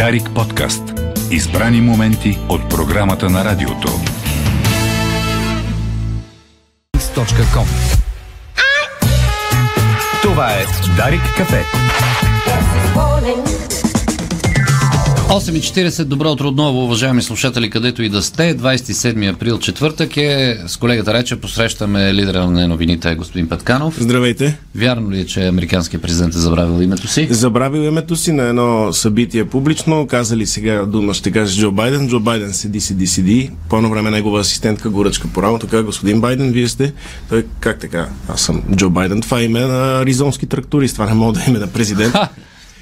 Дарик подкаст. Избрани моменти от програмата на радиото. Това е Дарик кафе. 8.40, добро утро отново, уважаеми слушатели, където и да сте. 27 април, четвъртък е. С колегата Рече посрещаме лидера на новините, господин Петканов. Здравейте. Вярно ли е, че американският президент е забравил името си? Забравил името си на едно събитие публично. Казали сега дума, ще каже Джо Байден. Джо Байден седи, седи, седи. По време негова асистентка го ръчка по рамо. Така, господин Байден, вие сте. Той, как така? Аз съм Джо Байден. Това е име на аризонски тракторист. Това не мога да е име на президент. Ха!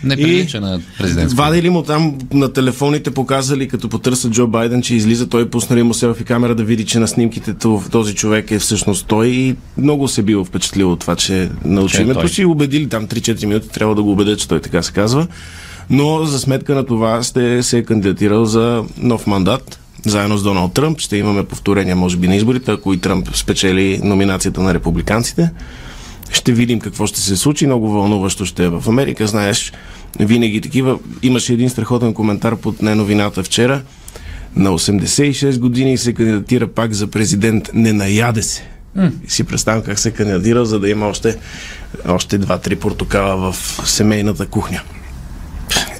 Не прилича на президент. Вадили му там на телефоните, показали, като потърсят Джо Байден, че излиза, той пуснали му селфи камера да види, че на снимките този човек е всъщност той и много се било впечатлило от това, че научи е името той. си. Убедили там 3-4 минути, трябва да го убедят, че той така се казва. Но за сметка на това сте се е кандидатирал за нов мандат. Заедно с Доналд Тръмп ще имаме повторения, може би, на изборите, ако и Тръмп спечели номинацията на републиканците. Ще видим какво ще се случи. Много вълнуващо ще е в Америка. Знаеш, винаги такива. Имаше един страхотен коментар под не новината вчера. На 86 години се кандидатира пак за президент. Не наяде се. И си представям как се кандидатира, за да има още, още 2-3 портокала в семейната кухня.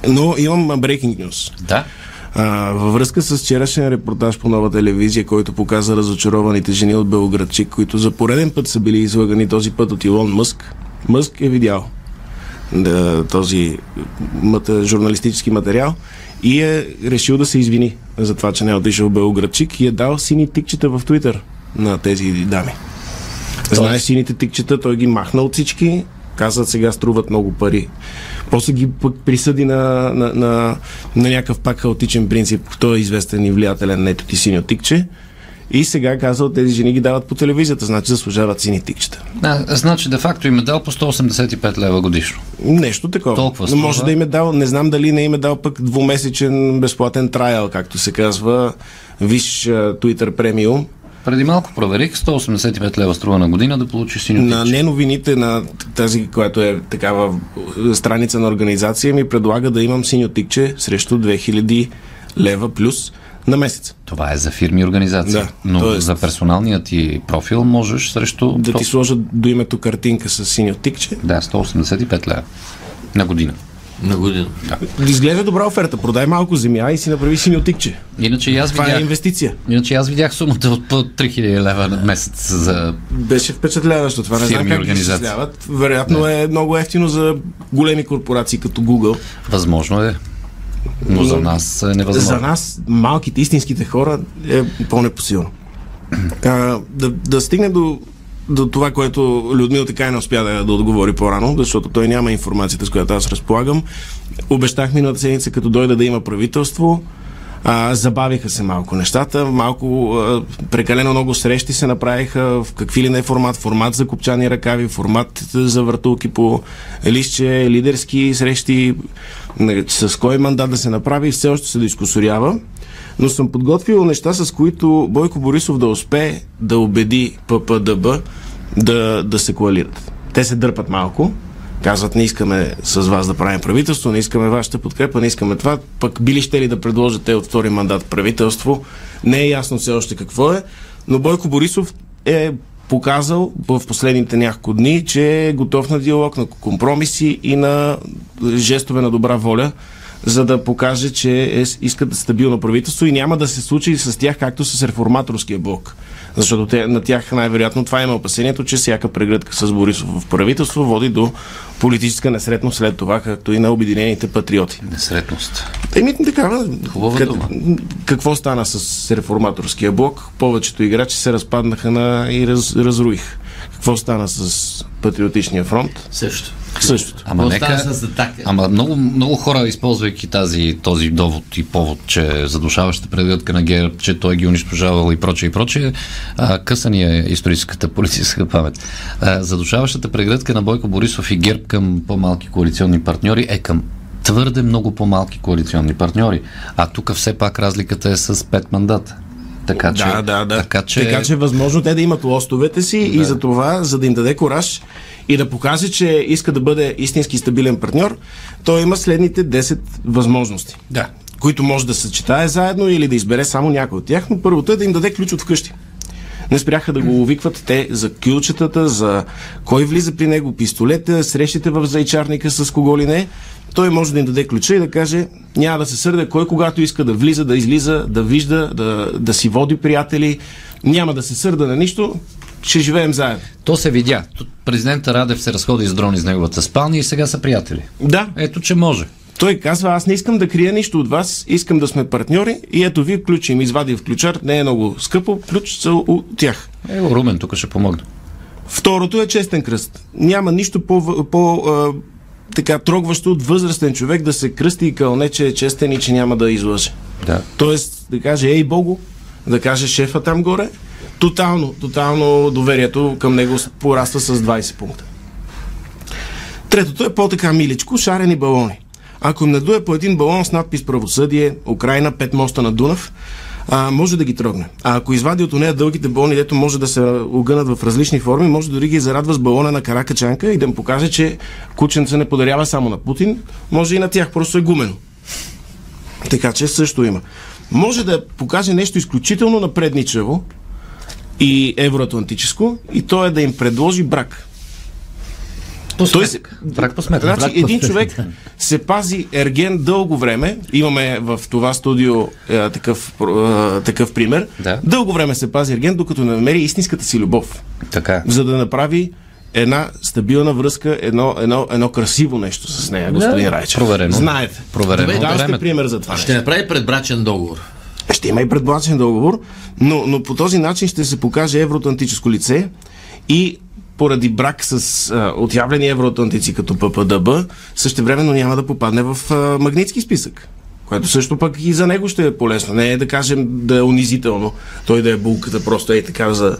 Но имам breaking news. Да. А, във връзка с вчерашен репортаж по нова телевизия, който показа разочарованите жени от Белградчик, които за пореден път са били излагани този път от Илон Мъск, Мъск е видял да, този мата, журналистически материал и е решил да се извини за това, че не е отишъл в Белградчик и е дал сини тикчета в Твитър на тези дами. Знаеш сините тикчета, той ги махна от всички, казват сега струват много пари. После ги пък присъди на, на, на, на някакъв пак хаотичен принцип. Той е известен и влиятелен, ето ти синьо тикче. И сега казал, тези жени ги дават по телевизията, значи заслужават сини тикчета. А, значи, де-факто им е дал по 185 лева годишно. Нещо такова. Толкова Но може струва. да им е дал, не знам дали не им е дал пък двумесечен безплатен трайл, както се казва, виж Twitter премиум. Преди малко проверих, 185 лева струва на година да получи синьо На не новините на тази, която е такава е, страница на организация, ми предлага да имам синьо тикче срещу 2000 лева плюс на месец. Това е за фирми и организации. Да, Но тоест- за персоналният ти профил можеш срещу... Да ти сложа до името картинка с синьо тикче. Да, 185 лева на година. На година. Изглежда добра оферта. Продай малко земя и си направи синьо тикче. Иначе аз Това е видях, инвестиция. иначе аз видях сумата от по 3000 лева на месец за... Беше впечатляващо. Това не знам как изчисляват. Вероятно е много ефтино за големи корпорации като Google. Възможно е, но за нас е невъзможно. За нас, малките, истинските хора, е по-непосилно. Да, да стигне до, до това, което Людмил така и не успя да, да отговори по-рано, защото той няма информацията, с която аз разполагам. Обещах миналата седмица, като дойде да има правителство. А, забавиха се малко нещата, малко а, прекалено много срещи се направиха в какви ли не формат, формат за копчани ръкави, формат за въртулки по листче, лидерски срещи, с кой мандат да се направи, все още се дискусорява. Но съм подготвил неща, с които Бойко Борисов да успее да убеди ППДБ да, да се коалират. Те се дърпат малко, казват не искаме с вас да правим правителство, не искаме вашата подкрепа, не искаме това, пък били ще ли да предложат те от втори мандат правителство, не е ясно все още какво е, но Бойко Борисов е показал в последните няколко дни, че е готов на диалог, на компромиси и на жестове на добра воля, за да покаже, че е, искат стабилно правителство и няма да се случи с тях както с реформаторския блок. Защото те, на тях най-вероятно това има опасението, че всяка прегръдка с Борисов в правителство води до политическа несретност след това, както и на Обединените патриоти. Несретност. Еми, такава. Хубава Къд- дума. Какво стана с реформаторския блок? Повечето играчи се разпаднаха на и раз, разруиха. Какво стана с Патриотичния фронт? Също. Същото. Ама Какво нека... стана с атака? Ама много, много хора, използвайки тази, този довод и повод, че задушаващата предвидка на ГЕРБ, че той ги унищожавал и прочее и прочее, а, късания историческата политическа памет. А, задушаващата прегръдка на Бойко Борисов и ГЕРБ към по-малки коалиционни партньори е към твърде много по-малки коалиционни партньори. А тук все пак разликата е с 5 мандата. Така че, да, да, да. Така че, така че е възможно те да имат лостовете си да. и за това, за да им даде кораж и да покаже, че иска да бъде истински стабилен партньор, той има следните 10 възможности. Да. Които може да съчетае заедно или да избере само някой от тях, но първото е да им даде ключ от вкъщи. Не спряха да го увикват те за кюлчетата, за кой влиза при него, пистолета, срещите в зайчарника с кого ли не. Той може да им даде ключа и да каже, няма да се сърде кой когато иска да влиза, да излиза, да вижда, да, да си води приятели, няма да се сърда на нищо, ще живеем заедно. То се видя. Президента Радев се разходи с дрони из неговата спалня и сега са приятели. Да. Ето, че може. Той казва, аз не искам да крия нищо от вас, искам да сме партньори и ето ви ключ им извади в ключар, не е много скъпо, ключ са от тях. Е, Румен тук ще помогне. Второто е честен кръст. Няма нищо по, по а, така трогващо от възрастен човек да се кръсти и кълне, че е честен и че няма да излъже. Да. Тоест да каже, ей Богу, да каже шефа там горе, тотално, тотално доверието към него пораства с 20 пункта. Третото е по-така миличко, шарени балони. Ако им надуе по един балон с надпис правосъдие, Украина, пет моста на Дунав, а, може да ги трогне. А ако извади от нея дългите балони, дето може да се огънат в различни форми, може дори ги зарадва с балона на Каракачанка и да им покаже, че кученца не подарява само на Путин, може и на тях, просто е гумено. Така че също има. Може да покаже нещо изключително напредничево и евроатлантическо и то е да им предложи брак. По сметък. Брак по сметък. Значи, един човек се пази ерген дълго време. Имаме в това студио е, такъв, е, такъв пример. Да. Дълго време се пази ерген, докато не намери истинската си любов. Така. За да направи една стабилна връзка, едно, едно, едно красиво нещо с нея, господин Да, Райчев. проверено. Знаете. Проверено Добре, дам сте пример за това. Ще направи предбрачен договор. Ще има и предплачен договор, но, но по този начин ще се покаже евроатлантическо лице и поради брак с а, отявлени евроатлантици като ППДБ, същевременно няма да попадне в а, магнитски списък. Което също пък и за него ще е полезно. Не е да кажем да е унизително, той да е булката просто е така, за,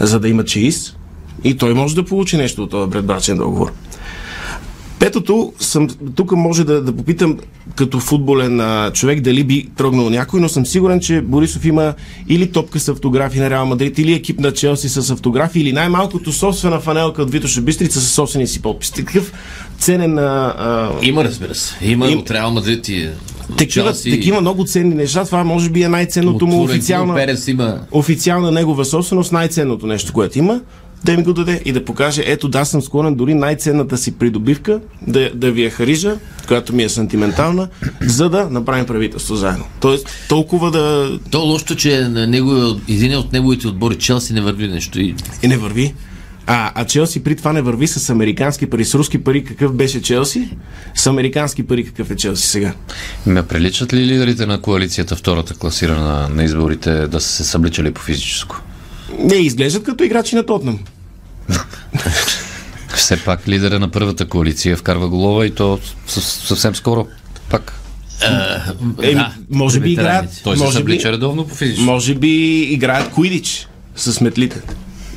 за да има чеиз. И той може да получи нещо от този предбрачен договор. Петото, съм, тук може да, да попитам като футболен а, човек дали би трогнал някой, но съм сигурен, че Борисов има или топка с автографи на Реал Мадрид, или екип на Челси с автографи, или най-малкото собствена фанелка от Витоша Бистрица със собствения си подпис. Такъв ценен а, а, Има, разбира се. Има Им- от Реал Мадрид и такива, Челси. такива много ценни неща. Това може би е най-ценното му официална, има официална негова собственост, най-ценното нещо, което има, да ми го даде и да покаже, ето да, съм склонен дори най-ценната си придобивка да, да ви я харижа, която ми е сантиментална, за да направим правителство заедно. Тоест, толкова да То лошото, че на него, един от неговите отбори Челси не върви нещо. И... и не върви. А, а Челси при това не върви с американски пари. С руски пари какъв беше Челси? С американски пари какъв е Челси сега? Ме приличат ли лидерите на коалицията, втората класирана на изборите, да са се събличали по физическо? Не, изглеждат като играчи на Тотнам. Все пак лидера на първата коалиция вкарва голова и то съвсем скоро. Пак. Е, да, може би играят. Той се може би, редовно по физическо. може би играят Куидич с метлите.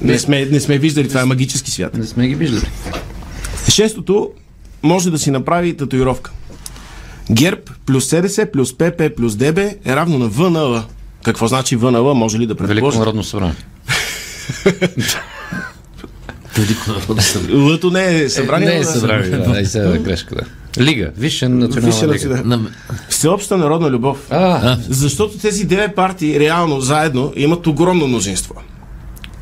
Не сме, не сме виждали, това е магически свят. Не сме ги виждали. Шестото може да си направи татуировка. ГЕРБ плюс СДС плюс ПП плюс ДБ е равно на ВНЛ. Какво значи ВНЛ? Може ли да Велико предположите? народно събрание. Велико народно събрание. Лъто не е събрание. не е събрание. Да, и сега грешка, да. Лига. Висша национална Висша лига. На... Всеобща народна любов. А, Защото тези девет партии реално заедно имат огромно мнозинство.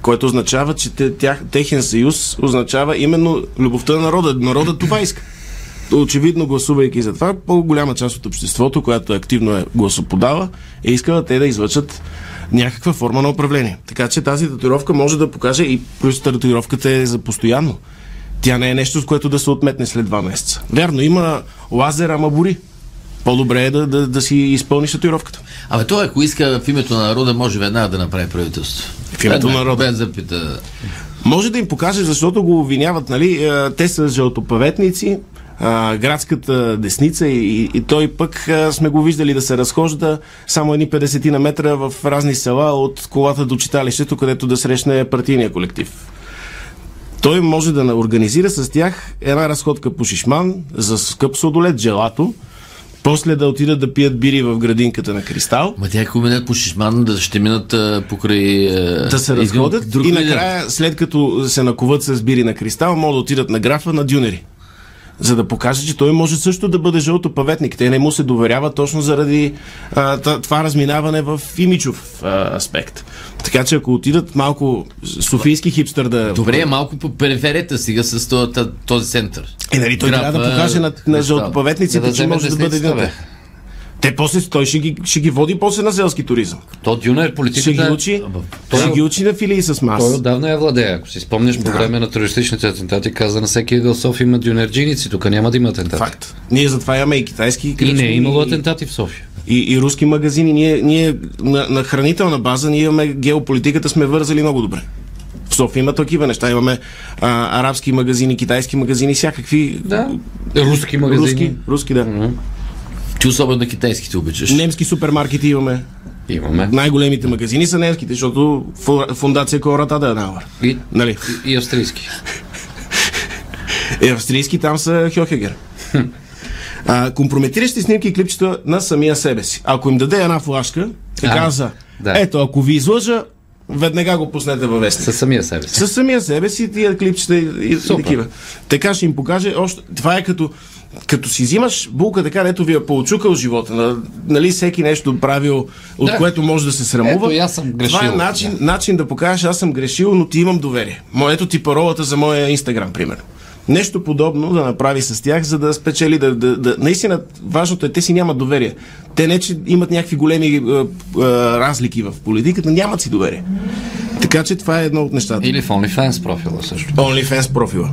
Което означава, че те, тях, техен съюз означава именно любовта на народа. Народът това иска. Очевидно, гласувайки за това, по-голяма част от обществото, която активно е гласоподава, е искала те да излъчат някаква форма на управление. Така че тази татуировка може да покаже и плюс татуировката е за постоянно. Тя не е нещо, с което да се отметне след два месеца. Вярно, има лазер, ама бори. По-добре е да, да, да си изпълниш татуировката. Абе, той ако иска в името на народа, може веднага да направи правителство. В името на народа. Без да пита. Може да им покаже, защото го обвиняват, нали? е, Те са жълтопаветници, а, градската десница и, и той пък а, сме го виждали да се разхожда само едни 50 на метра в разни села от колата до читалището, където да срещне партийния колектив. Той може да организира с тях една разходка по Шишман за скъп сладолет, джелато после да отидат да пият бири в градинката на Кристал, Ма тя ако минат по Шишман, да ще минат а, покрай... А, да се разходят и накрая, след като се накуват с бири на Кристал, могат да отидат на графа на Дюнери. За да покаже, че той може също да бъде жълтопаветник. Те не му се доверява точно заради а, това разминаване в имиджов а, аспект. Така че ако отидат малко софийски хипстър да... Добре, малко по периферията сега с този, този център. Е, нали, той трябва да покаже на, на жълтопаветниците, Да, че може да бъде един. Те после той ще ги, ще ги води после на селски туризъм. То Дюнер Ще политиката... ги учи, той- ще ги учи на филии с мас. Той отдавна я владее. Ако си спомняш, по време на терористичните атентати каза на всеки ъгъл София има дюнерджиници, тук няма да има атентати. Факт. Ние затова имаме и китайски И не е имало и- атентати в София. и, и руски магазини. Ние, ние на, на хранителна база ние имаме геополитиката сме вързали много добре. В София има такива неща. Имаме а, арабски магазини, китайски магазини, всякакви Да. Руски магазини. руски, руски да. Ти особено на китайските обичаш. Немски супермаркети имаме. Имаме. Най-големите магазини са немските, защото фу- фундация Кората да е навър. И, Нали? и, и австрийски. Е, австрийски там са Хьохегер. А, компрометиращи снимки и клипчета на самия себе си. Ако им даде една флашка, и А, каза, да. ето, ако ви излъжа, веднага го пуснете във вестник. Със самия себе си. Със самия себе си тия клипчета и, и, такива. Така ще им покаже още. Това е като, като си взимаш булка така, дето ви е поучукал живота. на- Нали всеки нещо правил, от Да. което може да се срамува. Ето, аз съм грешил. Това е начин, начин да покажеш, аз съм грешил, но ти имам доверие. Моето ти паролата за моя инстаграм, примерно. Нещо подобно да направи с тях, за да спечели. Да, да, да... Наистина, важното е, те си нямат доверие. Те не, че имат някакви големи е, е, разлики в политиката, нямат си доверие. Така че това е едно от нещата. Или в OnlyFans профила също. OnlyFans профила.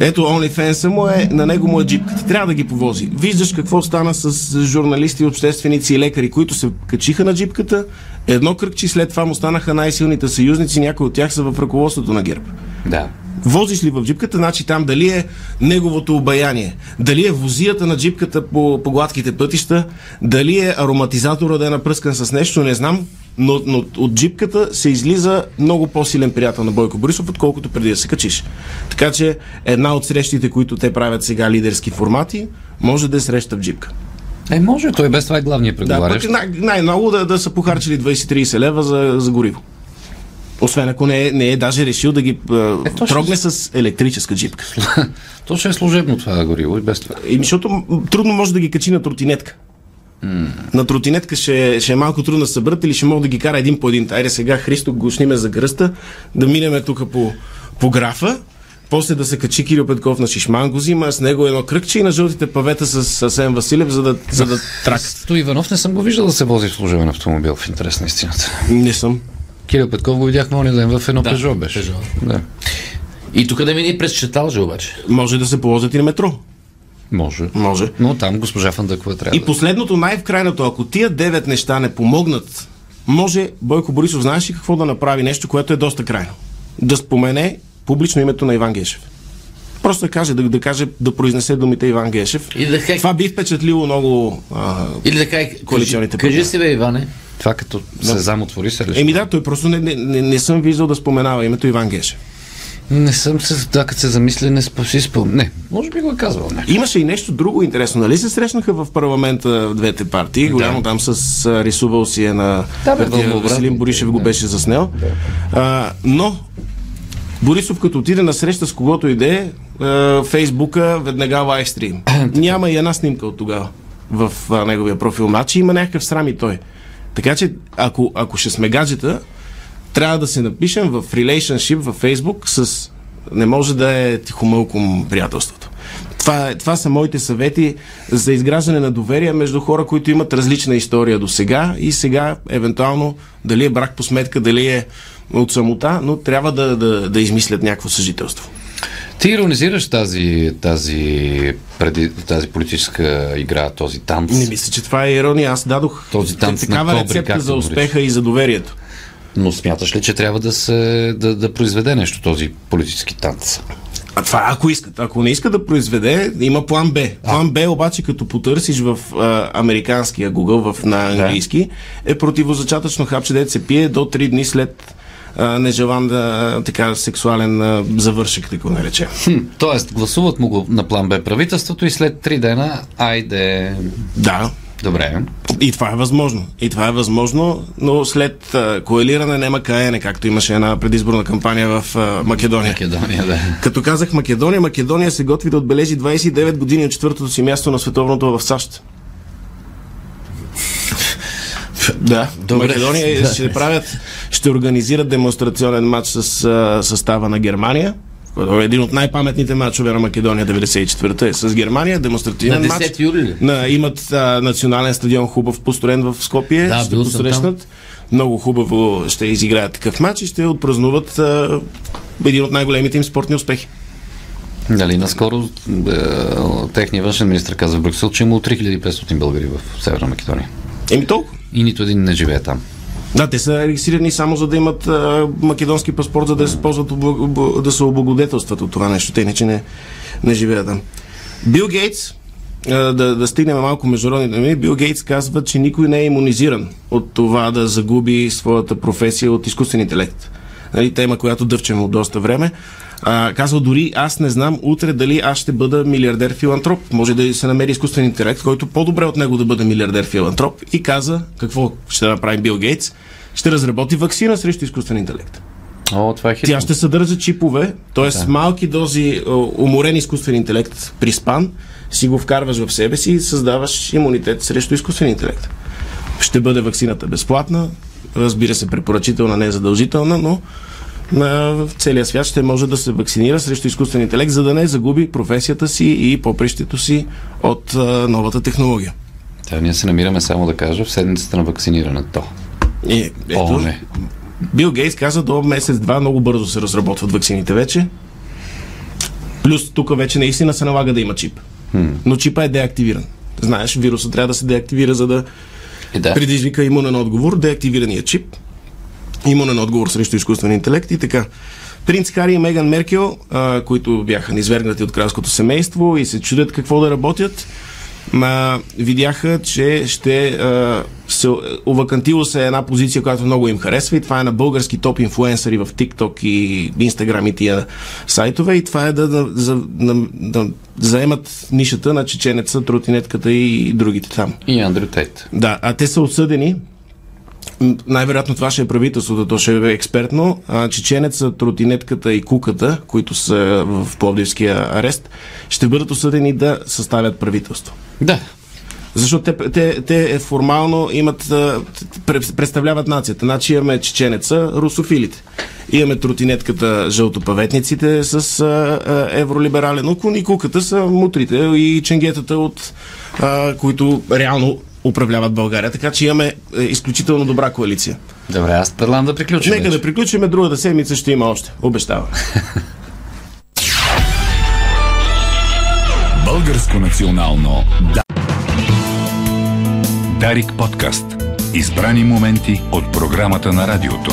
Ето OnlyFans му е, на него му е джипката. Трябва да ги повози. Виждаш какво стана с журналисти, общественици и лекари, които се качиха на джипката. Едно кръгче след това му станаха най-силните съюзници. Някои от тях са в ръководството на ГЕРБ. Да. Возиш ли в джипката, значи там дали е неговото обаяние, дали е возията на джипката по, по гладките пътища, дали е ароматизатора да е напръскан с нещо, не знам, но, но от джипката се излиза много по-силен приятел на Бойко Борисов, отколкото преди да се качиш. Така че една от срещите, които те правят сега лидерски формати, може да е среща в джипка. Е, може, той без това е главният Да, преговарящ. пък най- най-много да, да са похарчили 20-30 лева за, за гориво. Освен ако не е, не е даже решил да ги е, трогне с електрическа джипка. То ще е служебно това гориво и без това. И защото трудно може да ги качи на тротинетка. На тротинетка ще, ще е малко трудно да се съберат или ще мога да ги кара един по един. Айде сега Христо го сниме за кръста, да минеме тук по, по графа, после да се качи Кирил Петков на Шишман, го взима с него едно кръгче и на жълтите павета с Асен Василев, за да, за да тракат. Сто Иванов не съм го виждал да се вози в служебен автомобил, в интерес на истината. Не съм. Кирил Петков го видяхме ония ден в едно Да, Пежо беше. Пежо. Да. И тук да мини през Чаталжа обаче. Може да се ползват и на метро. Може. Може. Но там госпожа Фандъкова трябва И да... последното, най-вкрайното, ако тия девет неща не помогнат, може Бойко Борисов, знаеш ли какво да направи? Нещо, което е доста крайно. Да спомене публично името на Иван Гешев. Просто да каже, да, да каже, да произнесе думите Иван Гешев. И да каже, Това би впечатлило много. А, или да каже, кажи, Коалиционните кажи партньори. си бе, Иване, Това като се замотвори се лично. еми да, той просто не, не, не, не съм виждал да споменава името Иван Гешев. Не съм се, да, като се замисля, не си спомня. Не, може би го е казвал. Не. Имаше и нещо друго интересно. Нали се срещнаха в парламента двете партии? Голямо там с а, рисувал си е на Да, вълнообразно. Веселин Боришев го Да. беше заснел. А, но Борисов като отиде на среща с когото иде, а, Фейсбука веднага лайвстрим. Няма и една снимка от тогава в а, неговия профил. Значи има някакъв срам и той. Така че, ако, ако ще сме гаджета, трябва да се напишем в relationship във Фейсбук с... Не може да е тихомълком приятелството. Това, това са моите съвети за изграждане на доверие между хора, които имат различна история до сега и сега, евентуално, дали е брак по сметка, дали е от самота, но трябва да, да, да измислят някакво съжителство. Ти иронизираш тази, тази, преди, тази политическа игра, този танц. Не мисля, че това е ирония. Аз дадох Този танц на такава кобри, рецепта за успеха и за доверието. Но смяташ ли, че трябва да, се, да, да произведе нещо този политически танц? А това ако искат. Ако не иска да произведе, има план Б. План Б обаче, като потърсиш в а, американския Google, в, на английски, е противозачатъчно хапче, дете се пие до 3 дни след а, нежелан да, така, сексуален а, завършек, да го наречем. Хм, тоест, гласуват му го на план Б правителството и след три дена, айде... Да, Добре. И това е възможно. И това е възможно, но след а, коалиране няма каене, както имаше една предизборна кампания в а, Македония. Македония, да. Като казах Македония, Македония се готви да отбележи 29 години от четвъртото си място на световното в САЩ. Да, Добре. Македония ще правят, ще организират демонстрационен матч с а, състава на Германия. е Един от най-паметните матчове на Македония 94-та е с Германия, демонстративен На матч. 10 юли ли? На, имат а, национален стадион хубав построен в Скопие. Да, ще посрещнат. Много хубаво ще изиграят такъв матч и ще отпразнуват а, един от най-големите им спортни успехи. Дали наскоро е, техният външен министр каза в Брюксел, че има 3500 българи в Северна Македония. Еми толкова. И нито един не живее там. Да, те са регистрирани само за да имат а, македонски паспорт, за да се ползват, да се облагодетелстват от това нещо. Те иначе не, не живеят там. Бил Гейтс, да, да стигнем малко международните ми, Бил Гейтс казва, че никой не е иммунизиран от това да загуби своята професия от изкуствен интелект. Нали, тема, която дъвчем от доста време. А, казва дори аз не знам утре дали аз ще бъда милиардер филантроп. Може да се намери изкуствен интелект, който по-добре от него да бъде милиардер филантроп. И каза какво ще направи Бил Гейтс. Ще разработи вакцина срещу изкуствен интелект. О, това е хитро. Тя ще съдържа чипове, т.е. Да. малки дози уморен изкуствен интелект при спан, си го вкарваш в себе си и създаваш имунитет срещу изкуствен интелект. Ще бъде вакцината безплатна, разбира се, препоръчителна, не е задължителна, но на целия свят ще може да се вакцинира срещу изкуствен интелект, за да не загуби професията си и попрището си от а, новата технология. Та, ние се намираме, само да кажа, в седмицата на вакцинирането. И, ето, О, не. Бил Гейтс каза до месец-два много бързо се разработват вакцините вече. Плюс тук вече наистина се налага да има чип. Но чипа е деактивиран. Знаеш, вирусът трябва да се деактивира, за да да. предизвика имунен отговор. Деактивирания чип. Имунен отговор срещу изкуствен интелект и така. Принц Хари и Меган Меркел, а, които бяха низвергнати от кралското семейство и се чудят какво да работят, ма, видяха, че ще а, се, овакантило се една позиция, която много им харесва и това е на български топ инфлуенсъри в TikTok и Instagram и тия сайтове и това е да, да, да, да, да заемат нишата на чеченеца, тротинетката и другите там. И Андрю Тейт. Да, а те са осъдени. Най-вероятно това ще е правителството, то ще е експертно. Чеченеца, тротинетката и куката, които са в Пловдивския арест, ще бъдат осъдени да съставят правителство. Да. Защото те, те, те формално имат, представляват нацията. Значи имаме чеченеца, русофилите. Имаме тротинетката, жълтопаветниците с а, евролиберален уклон и куката са мутрите и ченгетата, от, а, които реално управляват България. Така че имаме е, изключително добра коалиция. Добре, аз предлагам да приключим. Нека вече. да приключиме, другата седмица ще има още. Обещавам. Българско национално да. Дарик подкаст. Избрани моменти от програмата на радиото.